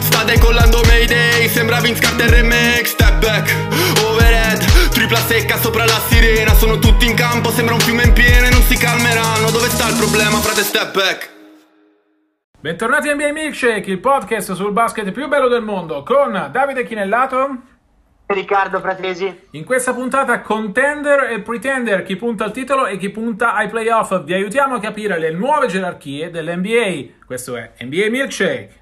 Sta decollando Mayday, sembra Vince Carter remake Step back, overhead, tripla secca sopra la sirena Sono tutti in campo, sembra un fiume in piena e non si calmeranno Dove sta il problema, frate step back? Bentornati a NBA Milkshake, il podcast sul basket più bello del mondo con Davide Chinellato Riccardo Fratesi. In questa puntata contender e pretender, chi punta al titolo e chi punta ai playoff. Vi aiutiamo a capire le nuove gerarchie dell'NBA. Questo è NBA Milkshake.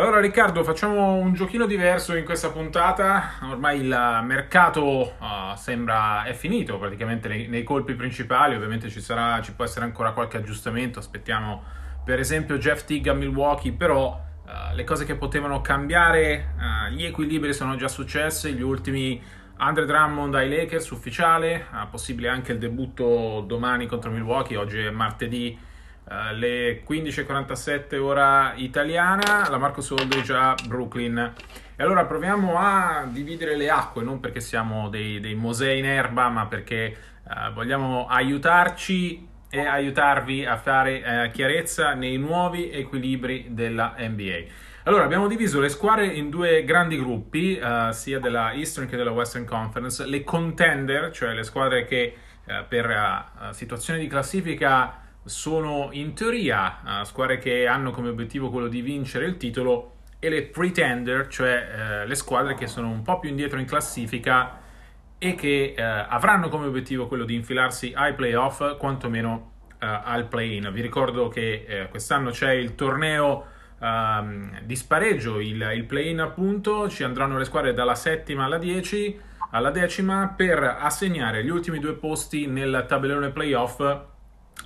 Allora Riccardo, facciamo un giochino diverso in questa puntata. Ormai il mercato uh, sembra è finito praticamente nei, nei, colpi principali. Ovviamente ci, sarà, ci può essere ancora qualche aggiustamento. Aspettiamo per esempio Jeff Tigg a Milwaukee, però uh, le cose che potevano cambiare, uh, gli equilibri sono già successi. Gli ultimi Andre Drummond ai Lakers ufficiale, possibile anche il debutto domani contro Milwaukee. Oggi è martedì alle 15.47 ora italiana, la Marco Soldridge a Brooklyn. E allora proviamo a dividere le acque, non perché siamo dei, dei mosei in erba, ma perché uh, vogliamo aiutarci e aiutarvi a fare uh, chiarezza nei nuovi equilibri della NBA. Allora, abbiamo diviso le squadre in due grandi gruppi, uh, sia della Eastern che della Western Conference. Le contender, cioè le squadre che per situazione di classifica sono in teoria uh, squadre che hanno come obiettivo quello di vincere il titolo e le pretender, cioè uh, le squadre che sono un po' più indietro in classifica e che uh, avranno come obiettivo quello di infilarsi ai playoff, quantomeno al play-in. Vi ricordo che quest'anno c'è il torneo um, di spareggio, il, il play-in appunto, ci andranno le squadre dalla settima alla 10 alla decima per assegnare gli ultimi due posti nel tabellone playoff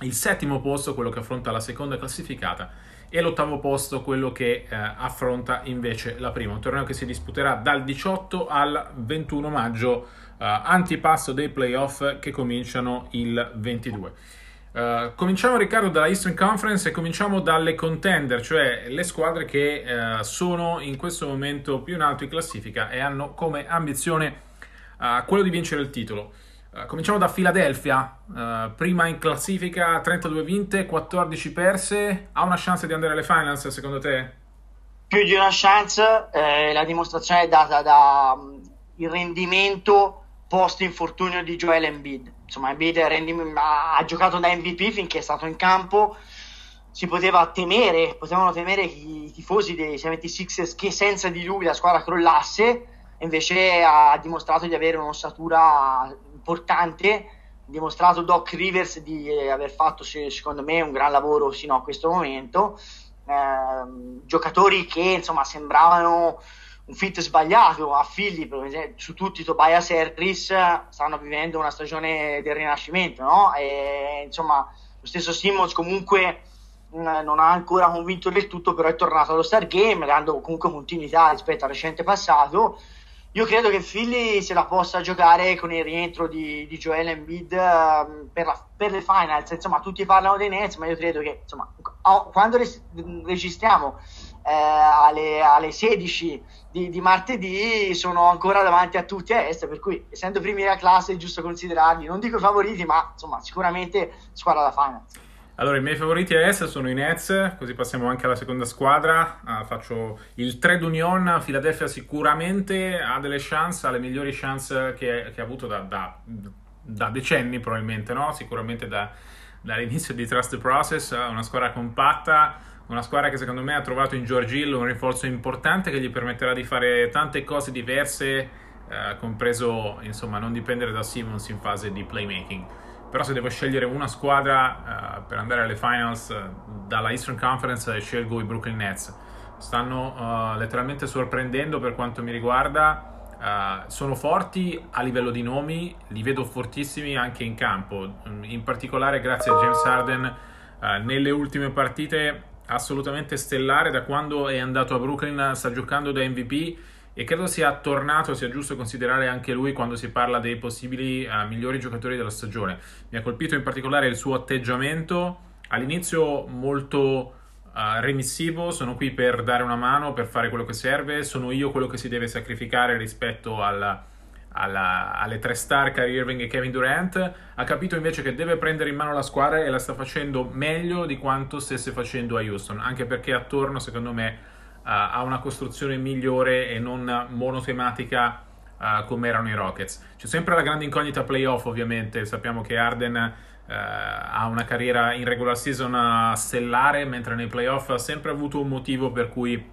il settimo posto, quello che affronta la seconda classificata, e l'ottavo posto, quello che eh, affronta invece la prima. Un torneo che si disputerà dal 18 al 21 maggio, eh, antipasto dei playoff che cominciano il 22. Uh, eh, cominciamo Riccardo dalla Eastern Conference e cominciamo dalle contender, cioè le squadre che uh, sono in questo momento più in alto in classifica e hanno come ambizione uh, quello di vincere il titolo. Uh, cominciamo da Philadelphia, uh, prima in classifica, 32 vinte, 14 perse. Ha una chance di andare alle finals secondo te? Più di una chance, eh, la dimostrazione è data dal mm, rendimento post infortunio di Joel Embiid. Insomma, Embiid ha, ha giocato da MVP finché è stato in campo. Si poteva temere, potevano temere i tifosi dei 76ers che senza di lui la squadra crollasse invece ha dimostrato di avere un'ossatura importante, dimostrato Doc Rivers di aver fatto secondo me un gran lavoro fino a questo momento, eh, giocatori che insomma sembravano un fit sbagliato a Philly, su tutti Tobias Harris stanno vivendo una stagione del rinascimento, no? E, insomma lo stesso Simmons comunque non ha ancora convinto del tutto, però è tornato allo Star Game, dando comunque continuità rispetto al recente passato io credo che Philly se la possa giocare con il rientro di, di Joel Embiid uh, per, la, per, le finals. Insomma, tutti parlano dei Nets, ma io credo che insomma, quando res- registriamo eh, alle, alle, 16 di, di, martedì sono ancora davanti a tutti a est, per cui essendo primi della classe è giusto considerarli, non dico i favoriti, ma insomma, sicuramente squadra da finals. Allora, i miei favoriti a est sono i Nets, così passiamo anche alla seconda squadra. Uh, faccio il trade union. Philadelphia sicuramente ha delle chance, ha le migliori chance che, che ha avuto da, da, da, decenni, probabilmente, no? Sicuramente da, dall'inizio di Trust Process. Una squadra compatta, una squadra che secondo me ha trovato in George Hill un rinforzo importante che gli permetterà di fare tante cose diverse, uh, compreso, insomma, non dipendere da Simmons in fase di playmaking però se devo scegliere una squadra uh, per andare alle finals uh, dalla Eastern Conference scelgo i Brooklyn Nets. Stanno uh, letteralmente sorprendendo per quanto mi riguarda. sono forti a livello di nomi, li vedo fortissimi anche in campo. In particolare, grazie a James Harden, nelle ultime partite assolutamente stellare da quando è andato a Brooklyn, sta giocando da MVP e credo sia tornato, sia giusto considerare anche lui quando si parla dei possibili uh, migliori giocatori della stagione. Mi ha colpito in particolare il suo atteggiamento all'inizio molto uh, remissivo, sono qui per dare una mano, per fare quello che serve, sono io quello che si deve sacrificare rispetto alla, alla, alle tre star Kyrie Irving e Kevin Durant, ha capito invece che deve prendere in mano la squadra e la sta facendo meglio di quanto stesse facendo a Houston, anche perché attorno secondo me uh, ha una costruzione migliore e non monotematica uh, come erano i Rockets. C'è sempre la grande incognita playoff ovviamente, sappiamo che Arden Uh, ha una carriera in regular season stellare, mentre nei playoff ha sempre avuto un motivo per cui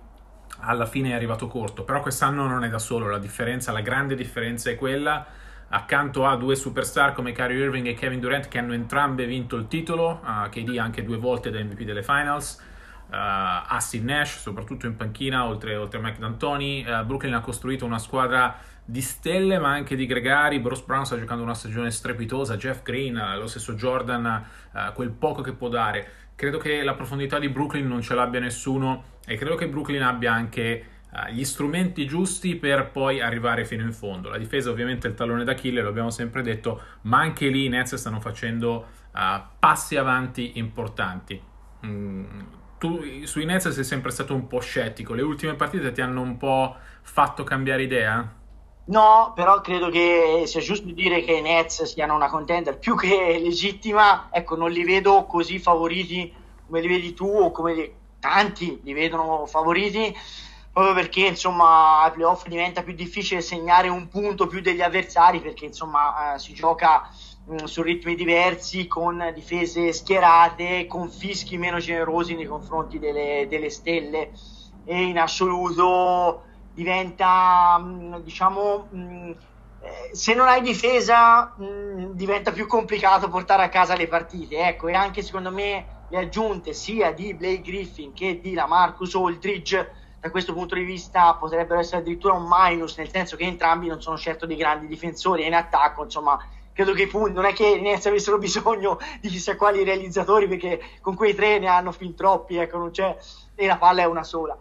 alla fine è arrivato corto. Però quest'anno non è da solo, la differenza, la grande differenza è quella. Accanto a due superstar come Kyrie Irving e Kevin Durant che hanno entrambe vinto il titolo, uh, KD anche due volte da MVP delle finals. Uh, Astin Nash, soprattutto in panchina, oltre, oltre a Mike D'Antoni. Uh, Brooklyn ha costruito una squadra di stelle ma anche di gregari. Bruce Brown sta giocando una stagione strepitosa, Jeff Green, lo stesso Jordan, quel poco che può dare. Credo che la profondità di Brooklyn non ce l'abbia nessuno e credo che Brooklyn abbia anche gli strumenti giusti per poi arrivare fino in fondo. La difesa ovviamente è il tallone d'Achille, lo abbiamo sempre detto, ma anche lì i Nets stanno facendo passi avanti importanti. Mm, tu sui Nets sei sempre stato un po' scettico, le ultime partite ti hanno un po' fatto cambiare idea? No, però credo che sia giusto dire che i Nets siano una contender più che legittima. Ecco, non li vedo così favoriti come li vedi tu o come li, tanti li vedono favoriti, proprio perché insomma ai playoff diventa più difficile segnare un punto più degli avversari perché insomma eh, si gioca mh, mm, su ritmi diversi, con difese schierate, con fischi meno generosi nei confronti delle, delle stelle e in assoluto diventa, mm, diciamo, mm, eh, se non hai difesa mm, diventa più complicato portare a casa le partite. Ecco, e anche secondo me le aggiunte sia di Blake Griffin che di Lamarcus Aldridge da questo punto di vista potrebbero essere addirittura un minus, nel senso che entrambi non sono certo dei grandi difensori e in attacco, insomma, credo che i punti non è che Nets avessero bisogno di chissà quali realizzatori perché con quei tre ne hanno fin troppi, ecco, non c'è e la palla è una sola.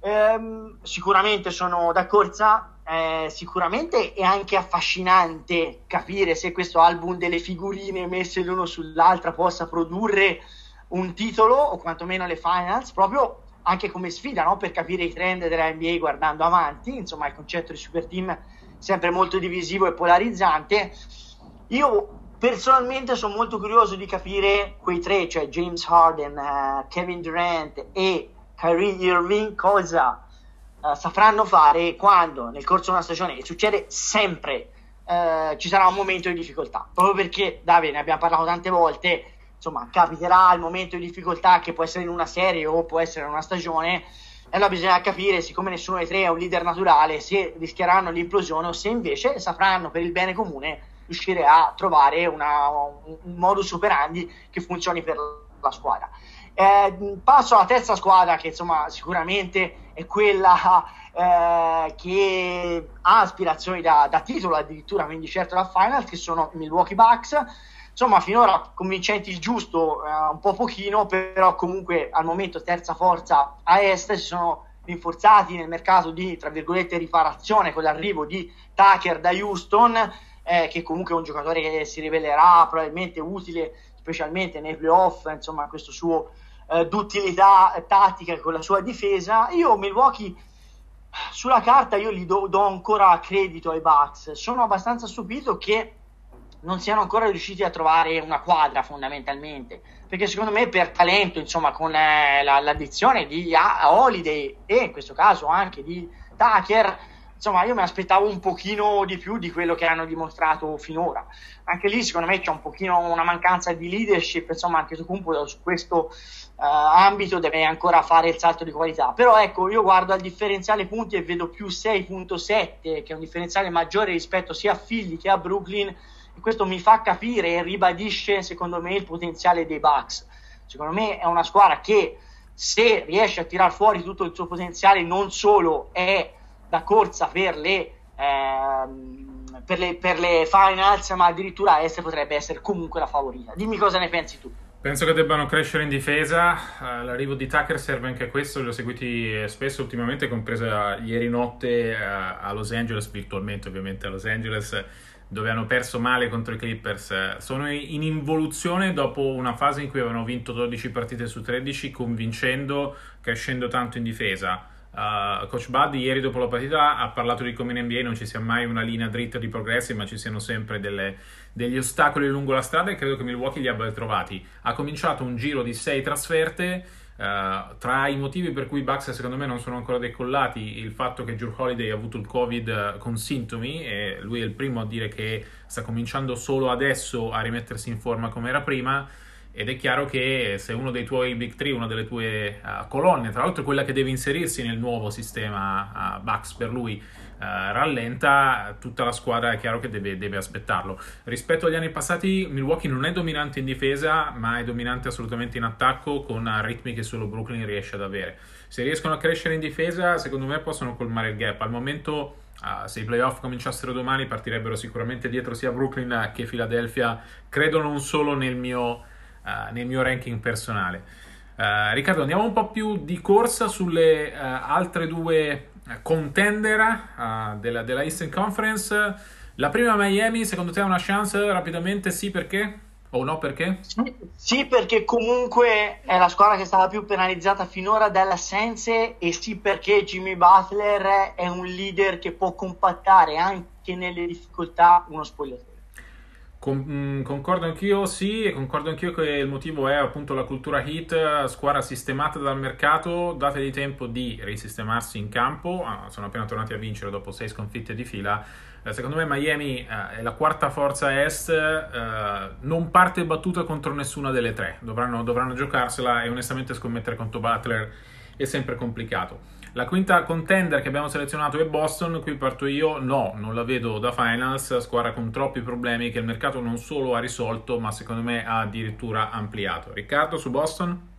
Ehm, sicuramente sono da corsa, eh, sicuramente è anche affascinante capire se questo album delle figurine messe l'uno sull'altra possa produrre un titolo o quantomeno le finals, proprio anche come sfida no? per capire i trend della NBA guardando avanti. Insomma, il concetto di super team sempre molto divisivo e polarizzante. Io personalmente sono molto curioso di capire quei tre, cioè James Harden, uh, Kevin Durant e Kyrie Irving cosa uh, sapranno fare quando nel corso di una stagione, e succede sempre, uh, ci sarà un momento di difficoltà. Proprio perché, Davide, ne abbiamo parlato tante volte, insomma, capiterà il momento di difficoltà che può essere in una serie o può essere in una stagione. E allora bisogna capire, siccome nessuno dei tre è un leader naturale, se rischieranno l'implosione o se invece sapranno per il bene comune riuscire a trovare una, un, modus operandi che funzioni per la squadra. Eh, passo alla terza squadra che insomma sicuramente è quella eh, che ha aspirazioni da, da, titolo addirittura, quindi certo da final, che sono i Milwaukee Bucks. Insomma, finora convincenti il giusto, eh, un po' pochino, però comunque al momento terza forza a est si sono rinforzati nel mercato di, tra virgolette, riparazione con l'arrivo di Tucker da Houston, eh, che comunque è un giocatore che si rivelerà probabilmente utile, specialmente nei playoff, insomma, questo suo eh, d'utilità tattica con la sua difesa. Io Milwaukee sulla carta io gli do, do, ancora credito ai Bucks. Sono abbastanza stupito che non siano ancora riusciti a trovare una quadra fondamentalmente. Perché secondo me per talento, insomma, con eh, la, l'addizione di Holiday e in questo caso anche di Tucker, insomma, io mi aspettavo un pochino di più di quello che hanno dimostrato finora. Anche lì, secondo me, c'è un pochino una mancanza di leadership, insomma, anche su, su questo uh, ambito deve ancora fare il salto di qualità. Però ecco, io guardo al differenziale punti e vedo più 6.7, che è un differenziale maggiore rispetto sia a Philly che a Brooklyn, questo mi fa capire e ribadisce, secondo me, il potenziale dei Bucks. Secondo me è una squadra che se riesce a tirar fuori tutto il suo potenziale non solo è da corsa per le, ehm, per le, per le finals, ma addirittura est potrebbe essere comunque la favorita. Dimmi cosa ne pensi tu. Penso che debbano crescere in difesa, uh, l'arrivo di Tucker serve anche a questo, li ho seguiti spesso ultimamente, compresa ieri notte uh, a Los Angeles, virtualmente ovviamente a Los Angeles, dove hanno perso male contro i Clippers. Sono in involuzione dopo una fase in cui avevano vinto 12 partite su 13, convincendo, crescendo tanto in difesa. Uh, Coach Bud ieri dopo la partita ha parlato di come in NBA non ci sia mai una linea dritta di progressi, ma ci siano sempre delle, degli ostacoli lungo la strada e credo che Milwaukee li abbia trovati. Ha cominciato un giro di sei trasferte. Uh, tra i motivi per cui i Bucks secondo me non sono ancora decollati il fatto che Drew Holiday ha avuto il covid con sintomi e lui è il primo a dire che sta cominciando solo adesso a rimettersi in forma come era prima ed è chiaro che se uno dei tuoi big three, una delle tue uh, colonne, tra l'altro quella che deve inserirsi nel nuovo sistema Bucks per lui, rallenta, tutta la squadra è chiaro che deve, deve, aspettarlo. Rispetto agli anni passati, Milwaukee non è dominante in difesa, ma è dominante assolutamente in attacco con ritmi che solo Brooklyn riesce ad avere. Se riescono a crescere in difesa, secondo me possono colmare il gap. Al momento Uh, se i playoff cominciassero domani partirebbero sicuramente dietro sia Brooklyn che Philadelphia credo non solo nel mio uh, nel mio ranking personale. Uh, Riccardo, andiamo un po' più di corsa sulle altre due contender della, della, Eastern Conference. La prima Miami, secondo te ha una chance rapidamente? Sì, perché? O no, perché? Sì, sì, perché comunque è la squadra che è stata più penalizzata finora dalle assenze e sì perché Jimmy Butler è un leader che può compattare anche nelle difficoltà uno spogliatoio. Con, mm, concordo anch'io, sì, e concordo anch'io che il motivo è appunto la cultura hit, squadra sistemata dal mercato, dategli tempo di risistemarsi in campo, ah, sono appena tornati a vincere dopo sei sconfitte di fila. Eh, secondo me Miami eh, è la quarta forza est, eh, non parte battuta contro nessuna delle tre, dovranno, dovranno giocarsela e onestamente scommettere contro Butler è sempre complicato. La quinta contender che abbiamo selezionato è Boston, qui parto io, no, non la vedo da finals, squadra con troppi problemi che il mercato non solo ha risolto, ma secondo me ha addirittura ampliato. Riccardo su Boston?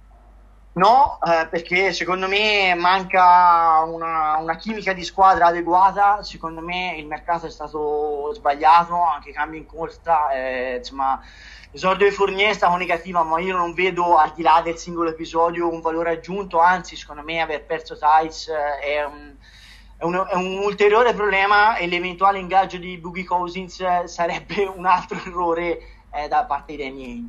No, eh, perché secondo me manca una, una, chimica di squadra adeguata, secondo me il mercato è stato sbagliato, anche i cambi in corsa, eh, insomma L'esordio di Fournier è stato negativo, ma io non vedo al di là del singolo episodio un valore aggiunto, anzi secondo me aver perso Tice eh, è un, è, un, è un, ulteriore problema e l'eventuale ingaggio di Boogie Cousins eh, sarebbe un altro errore eh, da parte dei miei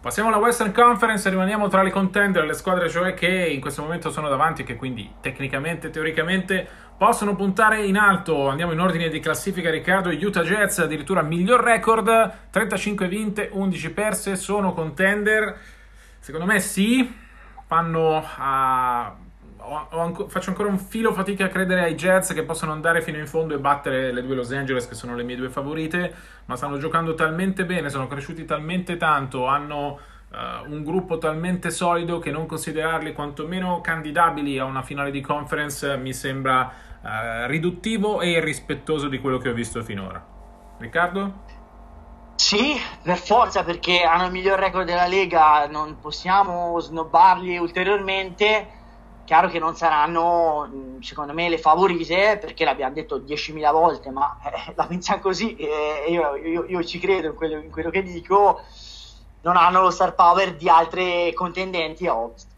Passiamo alla Western Conference, rimaniamo tra le contender, le squadre cioè che in questo momento sono davanti e che quindi tecnicamente, teoricamente possono puntare in alto. Andiamo in ordine di classifica, Riccardo. Utah Jets addirittura miglior record, 35 vinte, 11 perse, sono contender. Secondo me sì, fanno a... Anco... faccio ancora un filo fatica a credere ai Jets che possano andare fino in fondo e battere le due Los Angeles che sono le mie due favorite, ma stanno giocando talmente bene, sono cresciuti talmente tanto, hanno uh, un gruppo talmente solido che non considerarli quantomeno candidabili a una finale di conference mi sembra uh, riduttivo e irrispettoso di quello che ho visto finora. Riccardo? Sì, per forza, perché hanno il miglior record della Lega, non possiamo snobbarli ulteriormente chiaro che non saranno secondo me le favorite perché l'abbiamo detto 10.000 volte ma eh, la pensiamo così e eh, io, io, io, ci credo in quello, in quello, che dico non hanno lo star power di altre contendenti a Ovest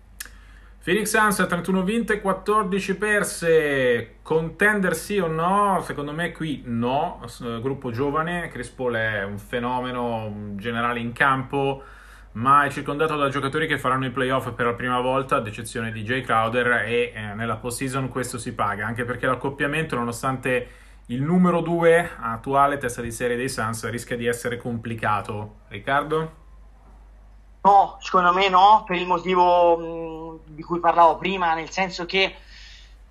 Phoenix Suns 31 vinte 14 perse. Contender sì o no? secondo me qui no. Gruppo giovane Chris Paul è un fenomeno generale in campo ma è circondato da giocatori che faranno i playoff per la prima volta, ad eccezione di Jay Crowder, e eh, nella postseason questo si paga, anche perché l'accoppiamento, nonostante il numero 2 attuale testa di serie dei Suns, rischia di essere complicato. Riccardo? No, secondo me no, per il motivo mh, di cui parlavo prima, nel senso che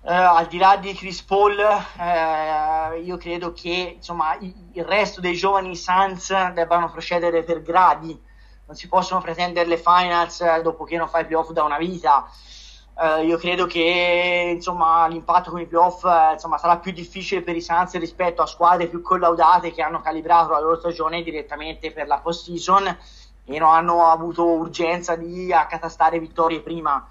eh, al di là di Chris Paul, eh, io credo che insomma, il resto dei giovani Suns debbano procedere per gradi non si possono pretendere le finals eh, dopo che non fai playoff da una vita. Uh, io credo che insomma, l'impatto con i playoff uh, insomma, sarà più difficile per i Suns rispetto a squadre più collaudate che hanno calibrato la loro stagione direttamente per la post season e non hanno avuto urgenza di accatastare vittorie prima.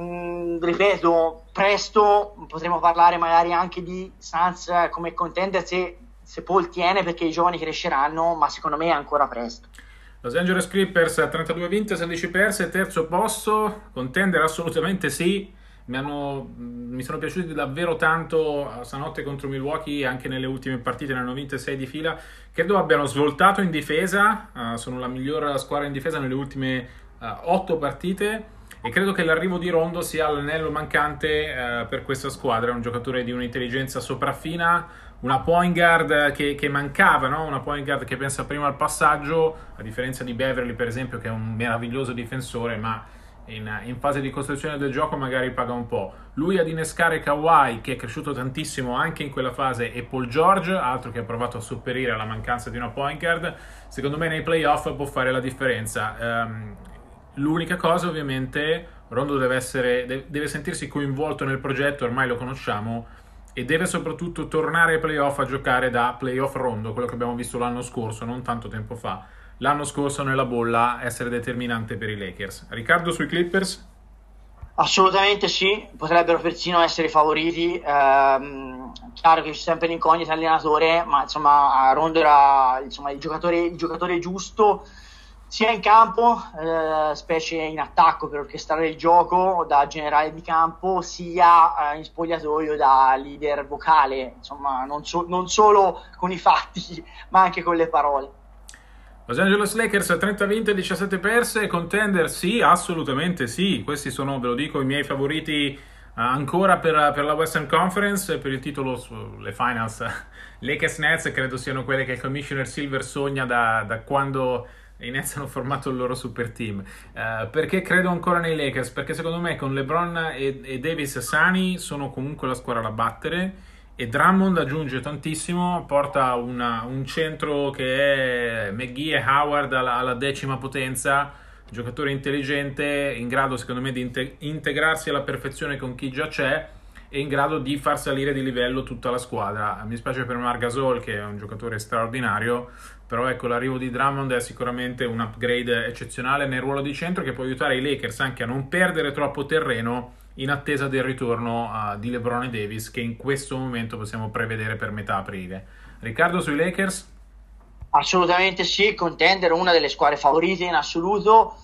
Mm, ripeto, presto potremo parlare magari anche di Suns come contender se, se Paul tiene perché i giovani cresceranno, ma secondo me è ancora presto. Los Angeles Clippers 32 vinte, 16 perse, terzo posto, contender assolutamente sì. Mi, hanno, mi, sono piaciuti davvero tanto stanotte contro Milwaukee, anche nelle ultime partite ne hanno vinte 6 di fila. Credo abbiano svoltato in difesa, uh, sono la migliore squadra in difesa nelle ultime uh, eh, 8 partite e credo che l'arrivo di Rondo sia l'anello mancante uh, per questa squadra. È un giocatore di un'intelligenza sopraffina, una point guard che, che mancava, no? una point guard che pensa prima al passaggio, a differenza di Beverly per esempio che è un meraviglioso difensore, ma in, in, fase di costruzione del gioco magari paga un po'. Lui ad innescare Kawhi che è cresciuto tantissimo anche in quella fase e Paul George, altro che ha provato a sopperire alla mancanza di una point guard, secondo me nei playoff può fare la differenza. Um, l'unica cosa ovviamente Rondo deve, essere, deve sentirsi coinvolto nel progetto, ormai lo conosciamo, e deve soprattutto tornare ai playoff a giocare da playoff rondo, quello che abbiamo visto l'anno scorso, non tanto tempo fa, l'anno scorso nella bolla essere determinante per i Lakers. Riccardo sui Clippers? Assolutamente sì, potrebbero persino essere favoriti. Ehm, chiaro che c'è sempre l'incognita allenatore, ma insomma Rondo era insomma, il, giocatore, il giocatore giusto sia in campo, eh, specie in attacco per orchestrare il gioco da generale di campo, sia eh, in spogliatoio da leader vocale, insomma, non, so- non, solo con i fatti, ma anche con le parole. Los Angeles Lakers 30 vinte, 17 perse, contender sì, assolutamente sì, questi sono, ve lo dico, i miei favoriti uh, ancora per, per, la Western Conference, per il titolo sulle finals. Lakers Nets credo siano quelle che il Commissioner Silver sogna da, da quando i Nets hanno formato il loro super team. Uh, perché credo ancora nei Lakers? Perché secondo me con LeBron e, e, Davis sani sono comunque la squadra da battere. E Drummond aggiunge tantissimo, porta una, un centro che è McGee e Howard alla, alla, decima potenza, giocatore intelligente, in grado secondo me di inte- integrarsi alla perfezione con chi già c'è e in grado di far salire di livello tutta la squadra. Mi spiace per Margasol che è un giocatore straordinario, però ecco l'arrivo di Drummond è sicuramente un upgrade eccezionale nel ruolo di centro che può aiutare i Lakers anche a non perdere troppo terreno in attesa del ritorno uh, di LeBron e Davis che in questo momento possiamo prevedere per metà aprile. Riccardo sui Lakers? Assolutamente sì, contender, una delle squadre favorite in assoluto.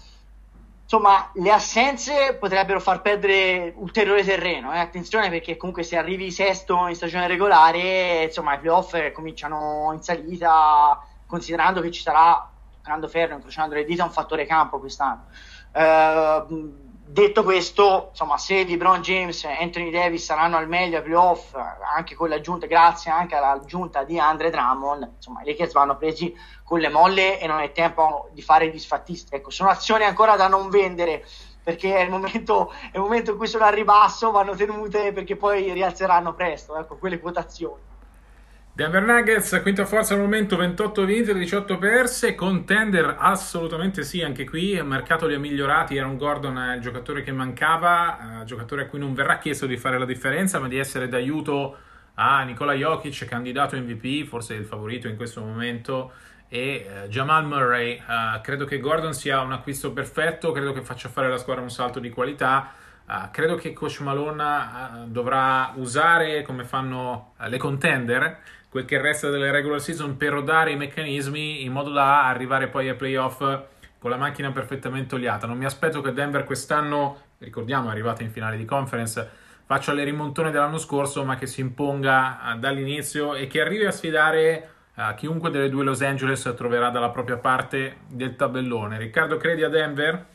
Insomma, le assenze potrebbero far perdere ulteriore terreno. Eh? Attenzione perché comunque se arrivi sesto in stagione regolare, insomma, i playoff cominciano in salita considerando che ci sarà, toccando ferro, incrociando le dita, un fattore campo quest'anno. Uh, detto questo, insomma, se LeBron James e Anthony Davis saranno al meglio ai playoff, anche con l'aggiunta, grazie anche all'aggiunta di Andre Drummond, insomma, i Lakers vanno presi con le molle e non è tempo di fare i disfattisti. Ecco, sono azioni ancora da non vendere perché è il momento, è il momento in cui sono al ribasso, vanno tenute perché poi rialzeranno presto, ecco, quelle quotazioni. Denver Nuggets, quinta forza al momento, 28 vinte, 18 perse, contender assolutamente sì, anche qui. Il mercato li ha migliorati, Aaron Gordon è il giocatore che mancava, eh, giocatore a cui non verrà chiesto di fare la differenza, ma di essere d'aiuto a Nikola Jokic, candidato MVP, forse il favorito in questo momento, e eh, Jamal Murray. Eh, credo che Gordon sia un acquisto perfetto, credo che faccia fare alla squadra un salto di qualità, Uh, credo che Coach Malone uh, dovrà usare come fanno uh, le contender quel che resta delle regular season per rodare i meccanismi in modo da arrivare poi ai playoff con la macchina perfettamente oliata. Non mi aspetto che Denver quest'anno, ricordiamo, è arrivata in finale di conference, faccia le rimontone dell'anno scorso, ma che si imponga uh, dall'inizio e che arrivi a sfidare uh, chiunque delle due Los Angeles troverà dalla propria parte del tabellone. Riccardo, credi a Denver?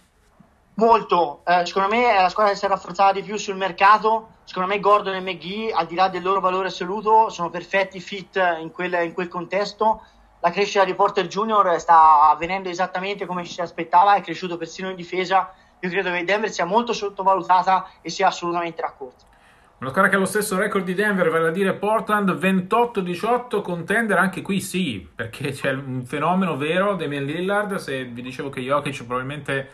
Molto, eh, secondo me è la squadra che si è rafforzata di più sul mercato. Secondo me Gordon e McGee, al di là del loro valore assoluto, sono perfetti fit in quel, in quel contesto. La crescita di Porter Junior sta avvenendo esattamente come ci si aspettava, è cresciuto persino in difesa. Io credo che Denver sia molto sottovalutata e sia assolutamente raccolta. Una squadra che ha lo stesso record di Denver, vale a dire Portland 28-18, contender anche qui sì, perché c'è un fenomeno vero, Damian Lillard, se vi dicevo che Jokic probabilmente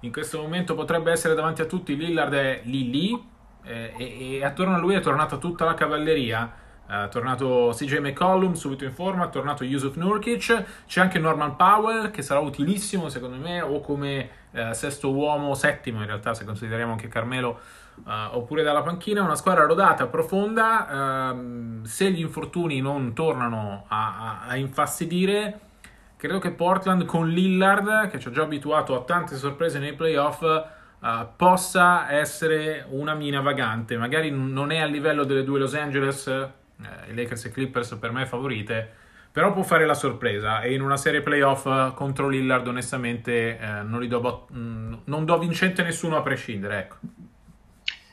in questo momento potrebbe essere davanti a tutti, Lillard è lì lì eh, e, e, attorno a lui è tornata tutta la cavalleria. È tornato CJ McCollum subito in forma, è tornato Yusuf Nurkic, c'è anche Norman Powell che sarà utilissimo secondo me o come eh, sesto uomo, settimo in realtà se consideriamo anche Carmelo uh, oppure dalla panchina, una squadra rodata, profonda, uh, se gli infortuni non tornano a, a, a infastidire credo che Portland con Lillard, che ci ha già abituato a tante sorprese nei playoff, uh, possa essere una mina vagante. Magari non è a livello delle due Los Angeles, eh, Lakers e Clippers per me favorite, però può fare la sorpresa e in una serie playoff contro Lillard onestamente eh, non, do, mm, non, do, vincente nessuno a prescindere. Ecco.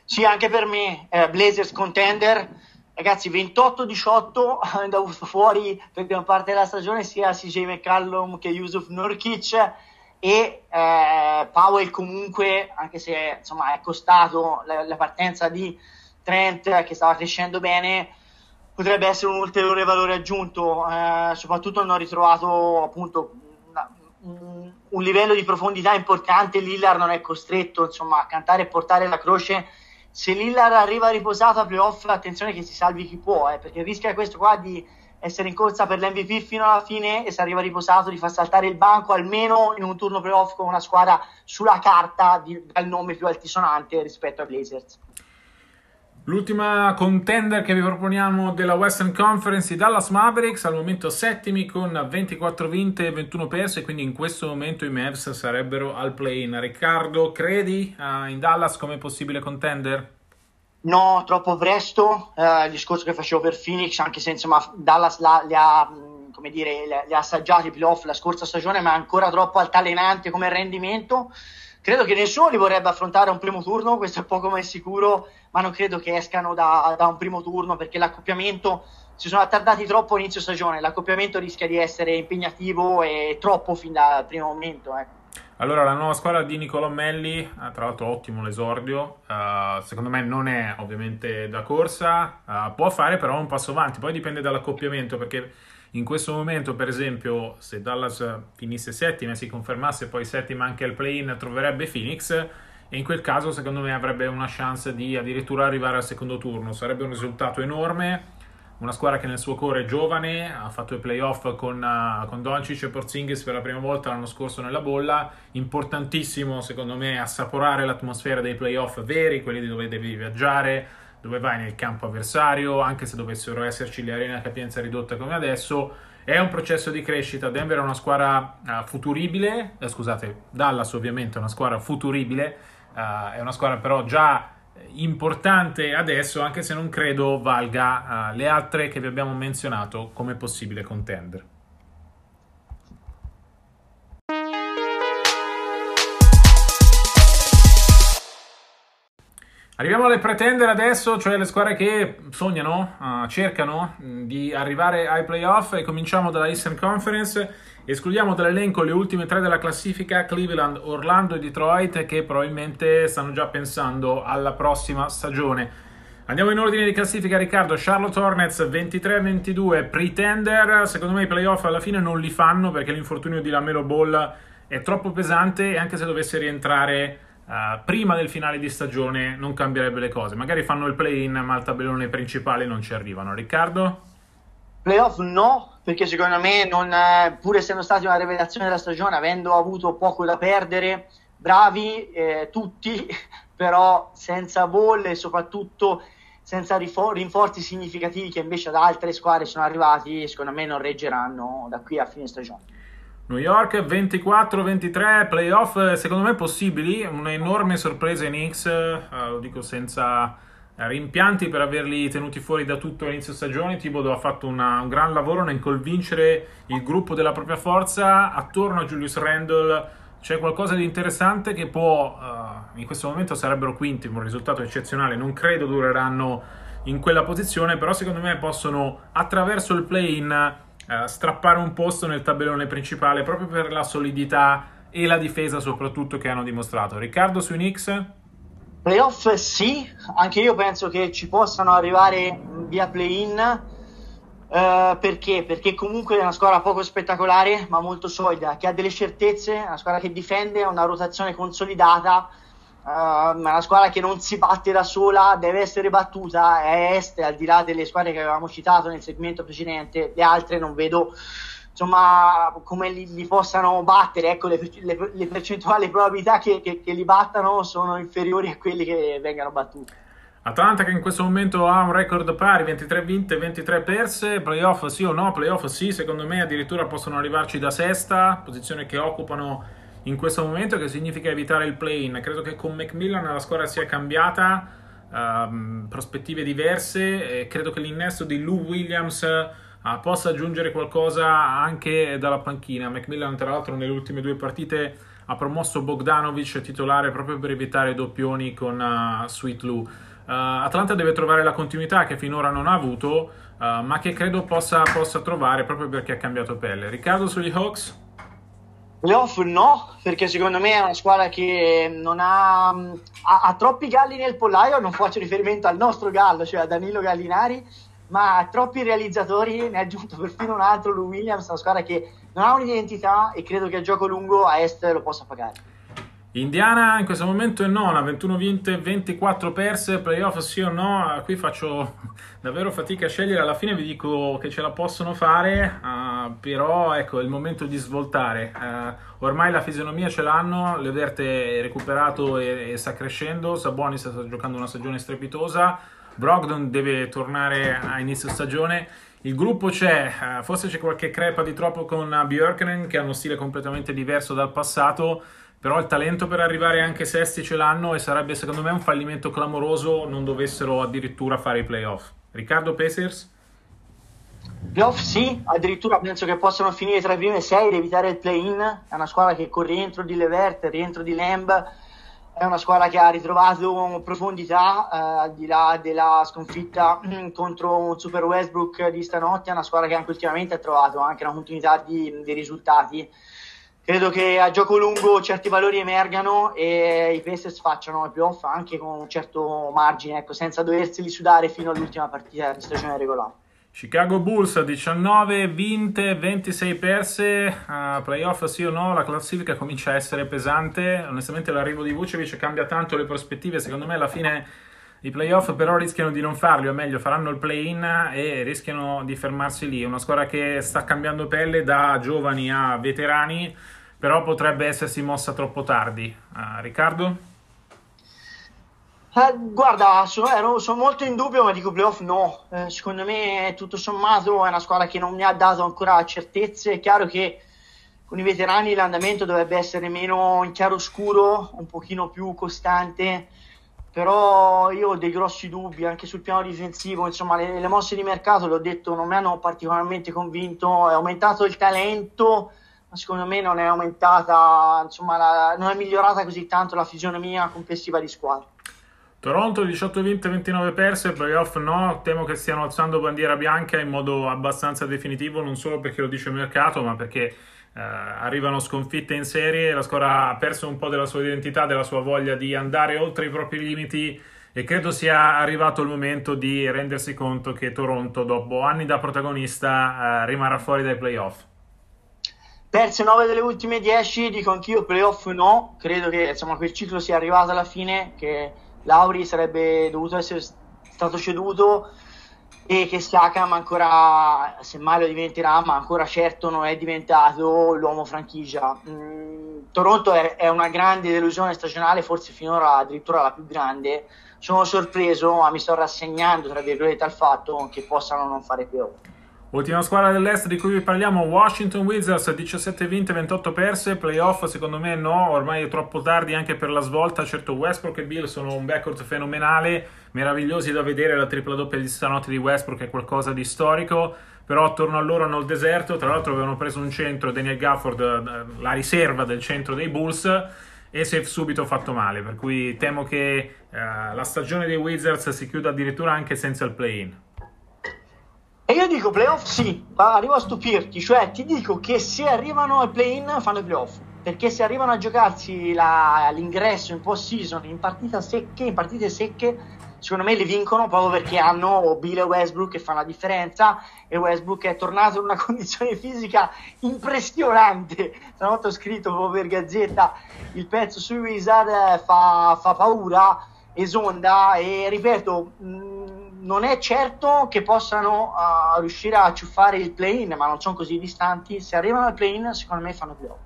Sì, anche per me, eh, Blazers contender, ragazzi 28-18 hanno avuto fuori per gran parte della stagione sia CJ McCallum che Yusuf Nurkic e eh, Powell comunque, anche se insomma è costato la, la partenza di Trent che stava crescendo bene, potrebbe essere un ulteriore valore aggiunto, eh, soprattutto hanno ritrovato appunto un, un, livello di profondità importante, Lillard non è costretto insomma, a cantare e portare la croce, se Lillard arriva riposato a playoff attenzione che si salvi chi può, eh, perché rischia questo qua di essere in corsa per l'MVP fino alla fine e se arriva riposato di far saltare il banco almeno in un turno playoff con una squadra sulla carta di, dal nome più altisonante rispetto ai Blazers. L'ultima contender che vi proponiamo della Western Conference, i Dallas Mavericks, al momento settimi con 24 vinte e 21 perse, quindi in questo momento i Mavs sarebbero al play-in. Riccardo, credi uh, in Dallas come possibile contender? No, troppo presto. Uh, il discorso che facevo per Phoenix, anche se insomma Dallas la, li ha come dire, li ha assaggiati i playoff la scorsa stagione, ma è ancora troppo altalenante come rendimento. Credo che nessuno li vorrebbe affrontare a un primo turno, questo è poco ma è sicuro, ma non credo che escano da, da un primo turno perché l'accoppiamento si sono attardati troppo inizio stagione, l'accoppiamento rischia di essere impegnativo e troppo fin dal primo momento. Ecco. Allora, la nuova squadra di Nicolò Melli, eh, tra l'altro ottimo l'esordio, uh, secondo me non è ovviamente da corsa, uh, può fare però un passo avanti, poi dipende dall'accoppiamento perché in questo momento, per esempio, se Dallas finisse settima e si confermasse poi settima anche al play-in, troverebbe Phoenix e in quel caso secondo me avrebbe una chance di addirittura arrivare al secondo turno. Sarebbe un risultato enorme. Una squadra che nel suo cuore è giovane, ha fatto i playoff con, uh, con Doncic e Porzingis per la prima volta l'anno scorso nella bolla. Importantissimo, secondo me, assaporare l'atmosfera dei playoff veri, quelli dove devi viaggiare, dove vai nel campo avversario, anche se dovessero esserci le arene a capienza ridotta come adesso. È un processo di crescita. Denver è una squadra uh, futuribile, eh, scusate, Dallas ovviamente è una squadra futuribile, uh, è una squadra però già importante adesso, anche se non credo valga uh, le altre che vi abbiamo menzionato come possibile contender. Arriviamo alle pretender adesso, cioè le squadre che sognano, uh, cercano mm, di arrivare ai playoff e cominciamo dalla Eastern Conference. Escludiamo dall'elenco le ultime tre della classifica, Cleveland, Orlando e Detroit, che probabilmente stanno già pensando alla prossima stagione. Andiamo in ordine di classifica, Riccardo. Charlotte Hornets 23-22, pretender. Secondo me i playoff alla fine non li fanno perché l'infortunio di Lamelo Ball è troppo pesante e anche se dovesse rientrare Uh, prima del finale di stagione non cambierebbe le cose. Magari fanno il play-in, ma al tabellone principale non ci arrivano. Riccardo? Playoff no, perché secondo me, non, eh, pur essendo stati una rivelazione della stagione, avendo avuto poco da perdere, bravi eh, tutti, però senza bolle e soprattutto senza rifor- rinforzi significativi che invece ad altre squadre sono arrivati, secondo me non reggeranno da qui a fine stagione. New York 24-23, playoff secondo me possibili, un'enorme sorpresa in X, eh, lo dico senza rimpianti per averli tenuti fuori da tutto l'inizio stagione. Thibodeau ha fatto una, un gran lavoro nel convincere il gruppo della propria forza. Attorno a Julius Randle c'è qualcosa di interessante che può, uh, in questo momento sarebbero quinti, un risultato eccezionale. Non credo dureranno in quella posizione, però secondo me possono attraverso il play-in eh, strappare un posto nel tabellone principale proprio per la solidità e la difesa soprattutto che hanno dimostrato. Riccardo sui Knicks? Playoff sì, anche io penso che ci possano arrivare via play-in. Uh, perché? Perché comunque è una squadra poco spettacolare ma molto solida, che ha delle certezze, una squadra che difende, ha una rotazione consolidata Uh, una squadra che non si batte da sola deve essere battuta è est al di là delle squadre che avevamo citato nel segmento precedente le altre non vedo insomma come li, li possano battere ecco le, le, le percentuali probabilità che, che, che, li battano sono inferiori a quelli che vengano battuti Atlanta che in questo momento ha un record pari, 23 vinte, 23 perse, playoff sì o no? Playoff sì, secondo me addirittura possono arrivarci da sesta, posizione che occupano in questo momento, che significa evitare il play-in. Credo che con Macmillan la squadra sia cambiata, uh, prospettive diverse, e credo che l'innesto di Lou Williams uh, possa aggiungere qualcosa anche dalla panchina. Macmillan tra l'altro nelle ultime due partite ha promosso Bogdanovic titolare proprio per evitare doppioni con uh, Sweet Lou. Uh, Atlanta deve trovare la continuità che finora non ha avuto, uh, ma che credo possa, possa, trovare proprio perché ha cambiato pelle. Riccardo sugli Hawks? Playoff no, perché secondo me è una squadra che non ha, ha, ha, troppi galli nel pollaio, non faccio riferimento al nostro gallo, cioè a Danilo Gallinari, ma ha troppi realizzatori, ne ha aggiunto perfino un altro, Lou Williams, una squadra che non ha un'identità e credo che a gioco lungo a est lo possa pagare. Indiana in questo momento è nona, 21 vinte, 24 perse, playoff sì o no? Qui faccio davvero fatica a scegliere, alla fine vi dico che ce la possono fare, uh, però ecco è il momento di svoltare. Uh, ormai la fisionomia ce l'hanno, Leverte è recuperato e, e sta crescendo, Sabonis sta giocando una stagione strepitosa, Brogdon deve tornare a inizio stagione. Il gruppo c'è, uh, forse c'è qualche crepa di troppo con Björknen che ha uno stile completamente diverso dal passato, però il talento per arrivare anche sesti ce l'hanno e sarebbe secondo me un fallimento clamoroso non dovessero addirittura fare i playoff. Riccardo Pacers? Playoff sì, addirittura penso che possano finire tra i primi sei ed evitare il play-in. È una squadra che con il rientro di Levert, il rientro di Lamb, è una squadra che ha ritrovato profondità eh, al di là della sconfitta contro un Super Westbrook di stanotte. È una squadra che anche ultimamente ha trovato anche una continuità di, di risultati credo che a gioco lungo certi valori emergano e i Pacers facciano i playoff anche con un certo margine, ecco, senza doverseli sudare fino all'ultima partita di stagione regolare. Chicago Bulls 19 vinte, 26 perse, uh, playoff sì o no, la classifica comincia a essere pesante, onestamente l'arrivo di Vucevic cambia tanto le prospettive, secondo me alla fine i playoff però rischiano di non farli, o meglio faranno il play-in e rischiano di fermarsi lì. Una squadra che sta cambiando pelle da giovani a veterani, però potrebbe essersi mossa troppo tardi. Uh, Riccardo? Eh, guarda, sono, sono, molto in dubbio, ma dico playoff no. Eh, secondo me, tutto sommato, è una squadra che non mi ha dato ancora certezze. È chiaro che con i veterani l'andamento dovrebbe essere meno in chiaro scuro, un pochino più costante però io ho dei grossi dubbi anche sul piano difensivo, insomma le, le mosse di mercato, l'ho detto, non mi hanno particolarmente convinto, è aumentato il talento, ma secondo me non è aumentata, insomma la, non è migliorata così tanto la fisionomia complessiva di squadra. Toronto 18 vinte, 29 perse, playoff no, temo che stiano alzando bandiera bianca in modo abbastanza definitivo, non solo perché lo dice il mercato, ma perché Uh, arrivano sconfitte in serie, la squadra ha perso un po' della sua identità, della sua voglia di andare oltre i propri limiti e credo sia arrivato il momento di rendersi conto che Toronto, dopo anni da protagonista, uh, rimarrà fuori dai playoff. Perse 9 delle ultime 10, dico anch'io playoff no, credo che insomma, quel ciclo sia arrivato alla fine, che Lauri sarebbe dovuto essere stato ceduto e che Siakam ancora, semmai lo diventerà, ma ancora certo non è diventato l'uomo franchigia. Mm, Toronto è, è, una grande delusione stagionale, forse finora addirittura la più grande. Sono sorpreso, ma mi sto rassegnando, tra virgolette, al fatto che possano non fare più. Ultima squadra dell'est di cui vi parliamo, Washington Wizards, 17 vinte, 28 perse, playoff secondo me no, ormai è troppo tardi anche per la svolta, certo Westbrook e Bill sono un backcourt fenomenale, meravigliosi da vedere, la tripla doppia di stanotte di Westbrook è qualcosa di storico, però attorno a loro hanno il deserto, tra l'altro avevano preso un centro, Daniel Gafford, eh, la riserva del centro dei Bulls, e si è subito fatto male, per cui temo che uh, la stagione dei Wizards si chiuda addirittura anche senza il play-in. E io dico playoff sì, ma arrivo a stupirti, cioè ti dico che se arrivano al play-in fanno i playoff, perché se arrivano a giocarsi la, l'ingresso in post-season in secche, in partite secche, secondo me li vincono proprio perché hanno Bill e Westbrook che fanno la differenza e Westbrook è tornato in una condizione fisica impressionante. Stanotte ho scritto proprio per Gazzetta il pezzo sui Wizard, eh, fa, fa paura, esonda e ripeto... Mh, non è certo che possano uh, riuscire a ciuffare il play-in, ma non sono così distanti. Se arrivano al play-in, secondo me fanno playoff.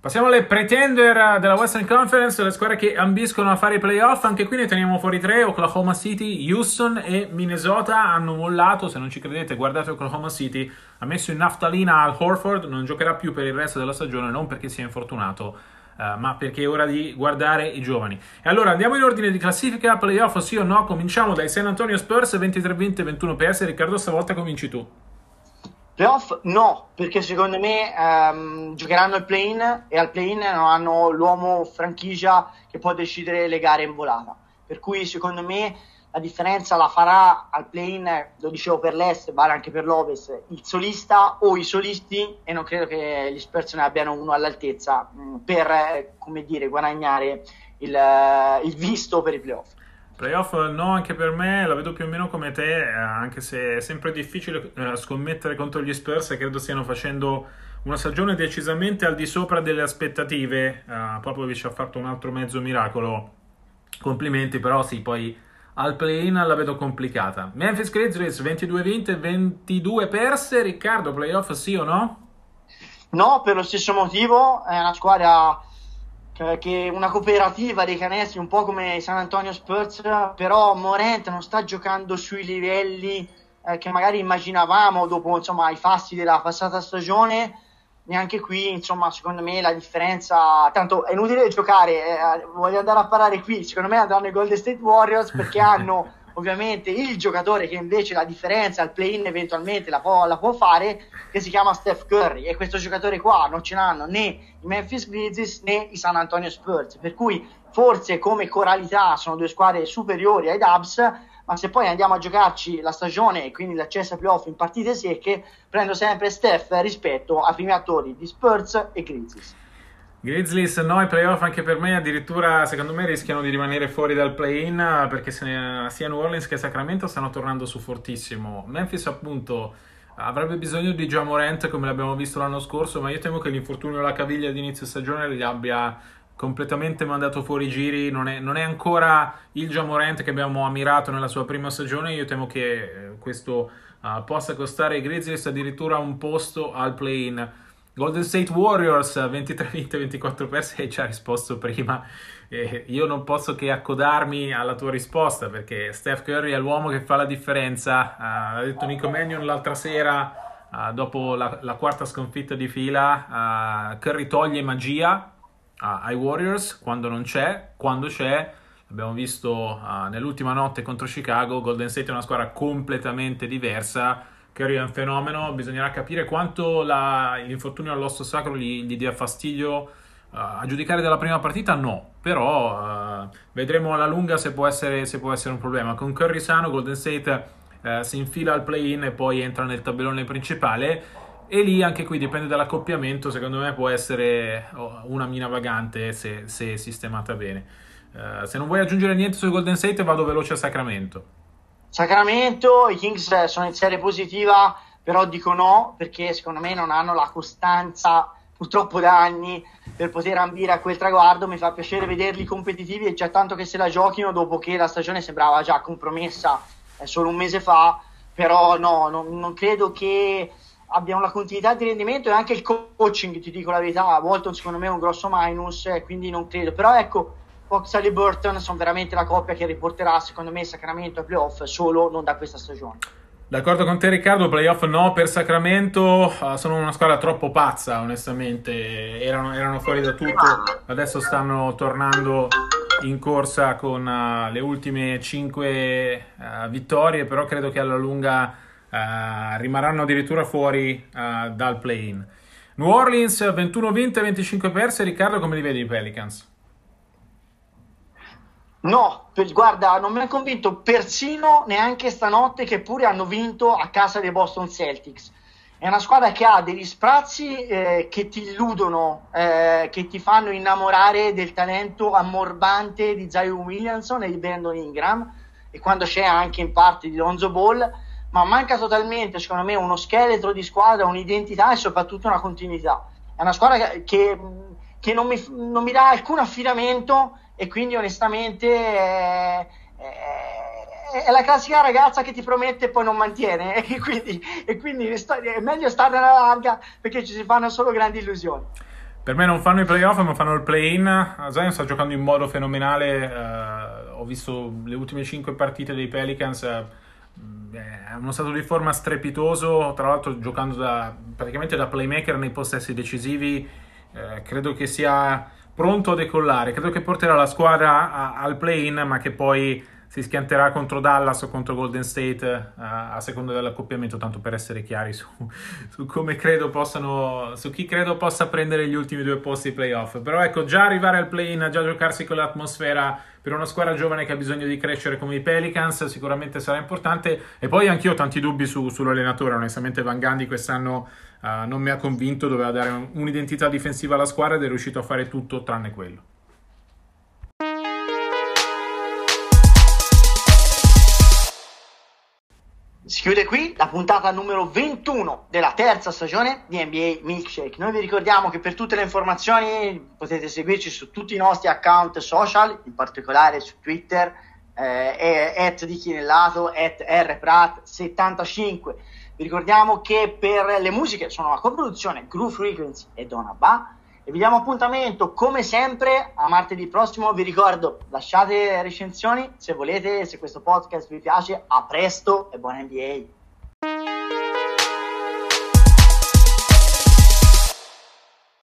Passiamo alle pretender della Western Conference, le squadre che ambiscono a fare i playoff. Anche qui ne teniamo fuori tre: Oklahoma City, Houston e Minnesota hanno mollato. Se non ci credete, guardate Oklahoma City. Ha messo in naftalina al Horford, non giocherà più per il resto della stagione, non perché sia infortunato, uh, ma perché è ora di guardare i giovani. E allora andiamo in ordine di classifica, playoff sì o no? Cominciamo dai San Antonio Spurs 23-20, 21 PS. Riccardo, stavolta cominci tu. Playoff no, perché secondo me ehm, giocheranno il play-in e al non hanno l'uomo franchigia che può decidere le gare in volata. Per cui secondo me la differenza la farà al play-in, lo dicevo per l'Est, vale anche per l'Ovest, il solista o i solisti e non credo che gli Spurs ne abbiano uno all'altezza mh, per, come dire, guadagnare il, il visto per i playoff. Playoff no, anche per me la vedo più o meno come te, eh, anche se è sempre difficile eh, scommettere contro gli Spurs e credo stiano facendo una stagione decisamente al di sopra delle aspettative. Uh, Popovic ha fatto un altro mezzo miracolo. Complimenti, però sì, poi al play-in la vedo complicata. Memphis Grizzlies 22 vinte, 22 perse. Riccardo, playoff sì o no? No, per lo stesso motivo, è una squadra che una cooperativa dei canestri, un po' come San Antonio Spurs, però Morent non sta giocando sui livelli eh, che magari immaginavamo dopo insomma, i fasti della passata stagione. Neanche qui, insomma, secondo me la differenza. Tanto è inutile giocare, eh, voglio andare a parlare qui. Secondo me andranno i Golden State Warriors perché hanno ovviamente il giocatore che invece la differenza al play-in eventualmente la può, la può, fare, che si chiama Steph Curry. E questo giocatore qua non ce l'hanno né i Memphis Grizzlies né i San Antonio Spurs. Per cui forse come coralità sono due squadre superiori ai Dubs, ma se poi andiamo a giocarci la stagione e quindi l'accesso ai playoff in partite secche, prendo sempre Steph rispetto ai primi attori di Spurs e Grizzlies. Grizzlies no, i playoff anche per me addirittura secondo me rischiano di rimanere fuori dal play-in perché sia New Orleans che Sacramento stanno tornando su fortissimo. Memphis appunto avrebbe bisogno di John Morant come l'abbiamo visto l'anno scorso, ma io temo che l'infortunio alla caviglia di inizio stagione gli abbia completamente mandato fuori giri, non è, non è ancora il Morant che abbiamo ammirato nella sua prima stagione, io temo che eh, questo uh, possa costare ai Grizzlies addirittura un posto al play-in. Golden State Warriors 23 vinte 24 perse hai già risposto prima. Eh, io non posso che accodarmi alla tua risposta perché Steph Curry è l'uomo che fa la differenza. Uh, ha detto Nico Mannion l'altra sera uh, dopo la, la, quarta sconfitta di fila uh, Curry toglie magia ai Warriors quando non c'è quando c'è abbiamo visto nell'ultima notte contro Chicago Golden State è una squadra completamente diversa Curry è un fenomeno, bisognerà capire quanto la, l'infortunio all'osso sacro gli, gli dia fastidio. Uh, a giudicare dalla prima partita no, però uh, vedremo alla lunga se può, essere, se può, essere, un problema. Con Curry sano Golden State uh, si infila al play-in e poi entra nel tabellone principale e lì anche qui dipende dall'accoppiamento, secondo me può essere oh, una mina vagante se, se sistemata bene. se non vuoi aggiungere niente su Golden State vado veloce a Sacramento. Sacramento, i Kings sono in serie positiva, però dico no perché secondo me non hanno la costanza purtroppo da anni per poter ambire a quel traguardo. Mi fa piacere vederli competitivi e già tanto che se la giochino dopo che la stagione sembrava già compromessa eh, solo un mese fa, però no, non, non credo che abbiano la continuità di rendimento e anche il coaching, ti dico la verità, Walton secondo me è un grosso minus, quindi non credo. Però ecco, Fox e Burton sono veramente la coppia che riporterà secondo me Sacramento ai playoff solo non da questa stagione. D'accordo con te Riccardo, playoff no per Sacramento, uh, sono una squadra troppo pazza onestamente, erano, erano, fuori da tutto, adesso stanno tornando in corsa con uh, le ultime 5 uh, eh, vittorie, però credo che alla lunga rimarranno addirittura fuori dal play-in. New Orleans 21 vinte, 25 perse, Riccardo come li vedi i Pelicans? No, per, guarda, non mi ha convinto persino neanche stanotte che pure hanno vinto a casa dei Boston Celtics. È una squadra che ha degli sprazzi eh, che ti illudono, eh, che ti fanno innamorare del talento ammorbante di Zion Williamson e di Brandon Ingram e quando c'è anche in parte di Lonzo Ball, ma manca totalmente, secondo me, uno scheletro di squadra, un'identità e soprattutto una continuità. È una squadra che, che non, mi, non mi dà alcun affidamento e quindi onestamente è, è, è, la classica ragazza che ti promette e poi non mantiene e quindi, e quindi è meglio stare alla larga perché ci si fanno solo grandi illusioni. per me non fanno i playoff, ma fanno il play-in. Zion sta giocando in modo fenomenale. Uh, ho visto le ultime 5 partite dei Pelicans. Uh, è uno stato di forma strepitoso. Tra l'altro, giocando da, praticamente da playmaker nei possessi decisivi. Uh, credo che sia pronto a decollare. Credo che porterà la squadra a, al play-in, ma che poi si schianterà contro Dallas o contro Golden State a, a seconda dell'accoppiamento, tanto per essere chiari su, su, come credo possano, su chi credo possa prendere gli ultimi due posti playoff. Però ecco, già arrivare al play-in, già giocarsi con l'atmosfera per una squadra giovane che ha bisogno di crescere come i Pelicans sicuramente sarà importante. E poi anch'io ho tanti dubbi su, sull'allenatore, onestamente Van Gandhi quest'anno uh, non mi ha convinto, doveva dare un'identità difensiva alla squadra ed è riuscito a fare tutto tranne quello. Si chiude qui la puntata numero 21 della terza stagione di NBA Milkshake. Noi vi ricordiamo che per tutte le informazioni potete seguirci su tutti i nostri account social, in particolare su Twitter, eh, at di Chinellato, at rprat75. Vi ricordiamo che per le musiche sono una coproduzione Groove Frequency e Donna Ba e vi diamo appuntamento come sempre a martedì prossimo. Vi ricordo, lasciate recensioni se volete, se questo podcast vi piace. A presto e buona NBA!